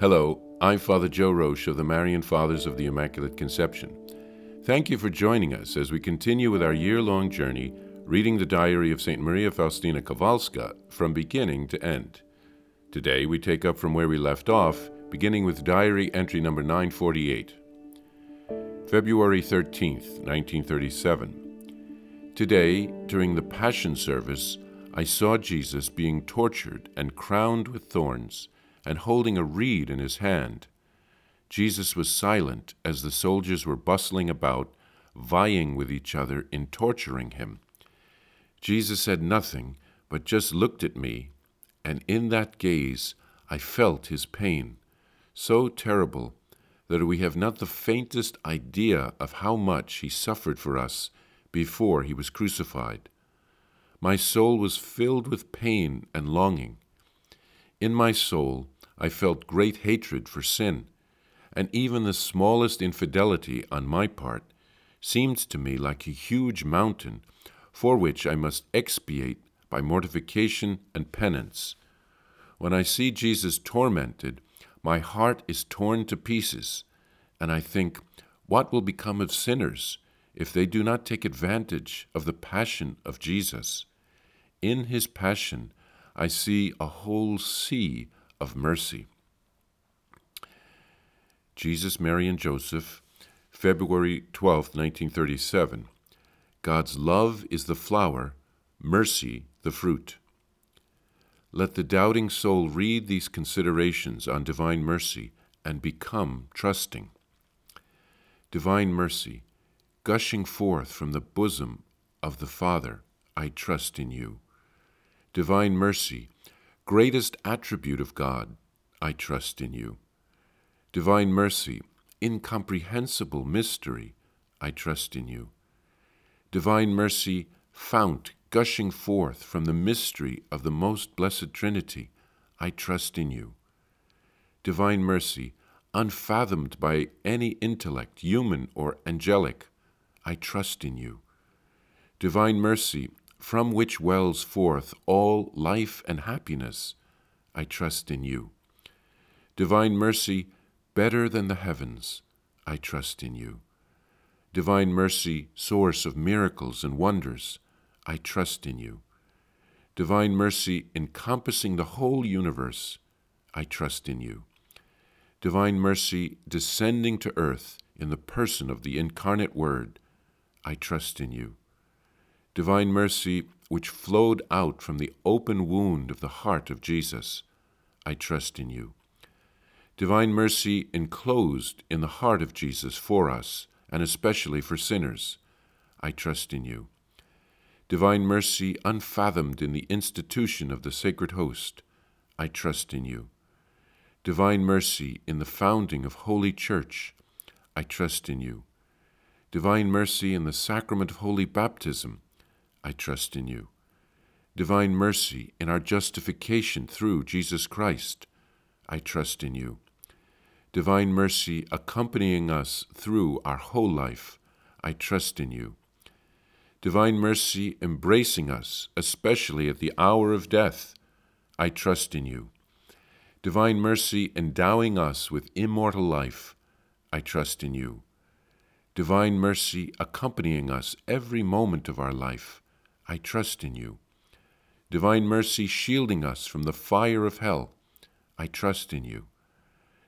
Hello, I'm Father Joe Roesch of the Marian Fathers of the Immaculate Conception. Thank you for joining us as we continue with our year long journey reading the diary of St. Maria Faustina Kowalska from beginning to end. Today we take up from where we left off, beginning with diary entry number 948. February 13th, 1937. Today, during the Passion Service, I saw Jesus being tortured and crowned with thorns and holding a reed in his hand. Jesus was silent as the soldiers were bustling about, vying with each other in torturing him. Jesus said nothing, but just looked at me, and in that gaze I felt his pain, so terrible that we have not the faintest idea of how much he suffered for us before he was crucified. My soul was filled with pain and longing. In my soul, I felt great hatred for sin, and even the smallest infidelity on my part seemed to me like a huge mountain for which I must expiate by mortification and penance. When I see Jesus tormented, my heart is torn to pieces, and I think, what will become of sinners if they do not take advantage of the passion of Jesus? In his passion, I see a whole sea of mercy. Jesus, Mary, and Joseph, February 12, 1937. God's love is the flower, mercy the fruit. Let the doubting soul read these considerations on divine mercy and become trusting. Divine mercy, gushing forth from the bosom of the Father, I trust in you. Divine mercy, greatest attribute of God, I trust in you. Divine mercy, incomprehensible mystery, I trust in you. Divine mercy, fount gushing forth from the mystery of the most blessed Trinity, I trust in you. Divine mercy, unfathomed by any intellect, human or angelic, I trust in you. Divine mercy, from which wells forth all life and happiness, I trust in you. Divine mercy, better than the heavens, I trust in you. Divine mercy, source of miracles and wonders, I trust in you. Divine mercy, encompassing the whole universe, I trust in you. Divine mercy, descending to earth in the person of the incarnate Word, I trust in you divine mercy which flowed out from the open wound of the heart of Jesus, I trust in you. Divine mercy enclosed in the heart of Jesus for us, and especially for sinners, I trust in you. Divine mercy unfathomed in the institution of the sacred host, I trust in you. Divine mercy in the founding of Holy Church, I trust in you. Divine mercy in the sacrament of holy baptism, I trust in you. Divine mercy in our justification through Jesus Christ, I trust in you. Divine mercy accompanying us through our whole life, I trust in you. Divine mercy embracing us, especially at the hour of death, I trust in you. Divine mercy endowing us with immortal life, I trust in you. Divine mercy accompanying us every moment of our life, I trust in you. Divine mercy shielding us from the fire of hell, I trust in you.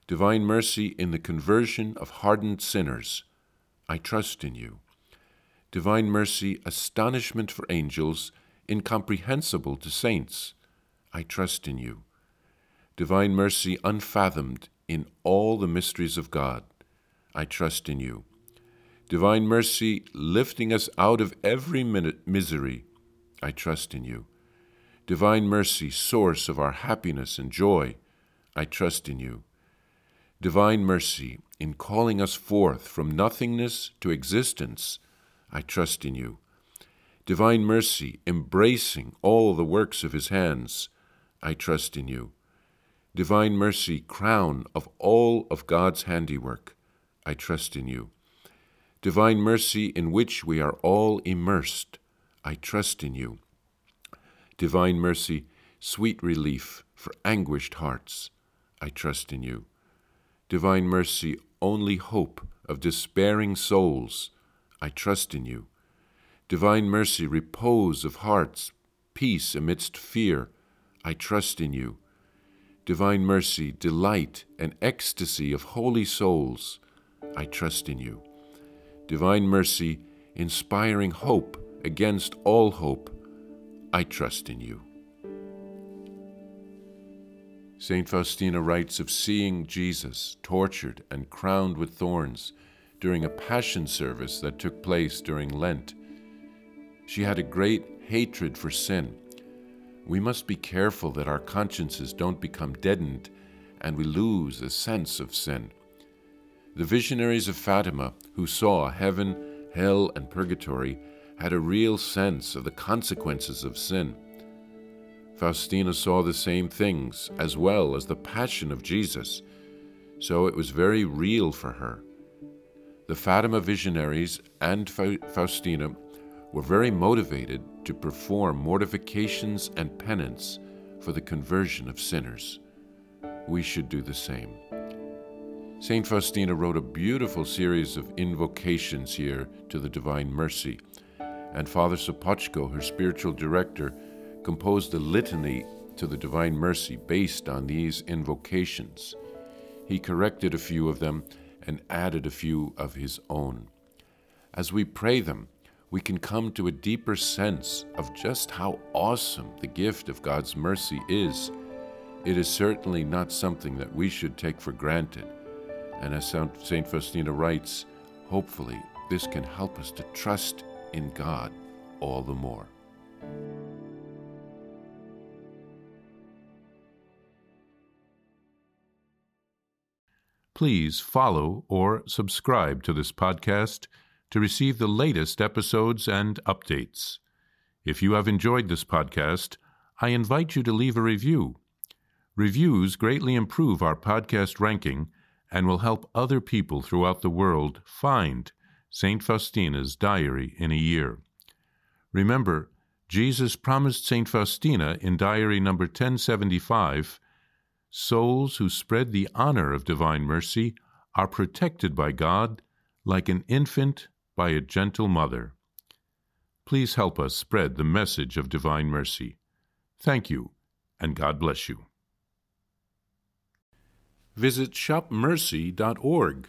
Divine mercy in the conversion of hardened sinners, I trust in you. Divine mercy, astonishment for angels, incomprehensible to saints, I trust in you. Divine mercy, unfathomed in all the mysteries of God, I trust in you. Divine mercy, lifting us out of every minute misery, I trust in you. Divine mercy, source of our happiness and joy, I trust in you. Divine mercy, in calling us forth from nothingness to existence, I trust in you. Divine mercy, embracing all the works of his hands, I trust in you. Divine mercy, crown of all of God's handiwork, I trust in you. Divine mercy, in which we are all immersed, I trust in you. Divine mercy, sweet relief for anguished hearts, I trust in you. Divine mercy, only hope of despairing souls, I trust in you. Divine mercy, repose of hearts, peace amidst fear, I trust in you. Divine mercy, delight and ecstasy of holy souls, I trust in you. Divine mercy, inspiring hope against all hope, I trust in you. St. Faustina writes of seeing Jesus tortured and crowned with thorns during a passion service that took place during Lent. She had a great hatred for sin. We must be careful that our consciences don't become deadened and we lose a sense of sin. The visionaries of Fatima, who saw heaven, hell, and purgatory, had a real sense of the consequences of sin. Faustina saw the same things as well as the passion of Jesus, so it was very real for her. The Fatima visionaries and Faustina were very motivated to perform mortifications and penance for the conversion of sinners. We should do the same. St. Faustina wrote a beautiful series of invocations here to the Divine Mercy, and Father Sopoćko, her spiritual director, composed a litany to the Divine Mercy based on these invocations. He corrected a few of them and added a few of his own. As we pray them, we can come to a deeper sense of just how awesome the gift of God's mercy is. It is certainly not something that we should take for granted. And as St. Faustina writes, hopefully this can help us to trust in God all the more. please follow or subscribe to this podcast to receive the latest episodes and updates. If you have enjoyed this podcast, I invite you to leave a review. Reviews greatly improve our podcast ranking and will help other people throughout the world find St. Faustina's Diary in a Year. Remember, Jesus promised St. Faustina in Diary number 1075 souls who spread the honor of divine mercy are protected by God like an infant by a gentle mother. Please help us spread the message of divine mercy. Thank you, and God bless you. Visit shopmercy.org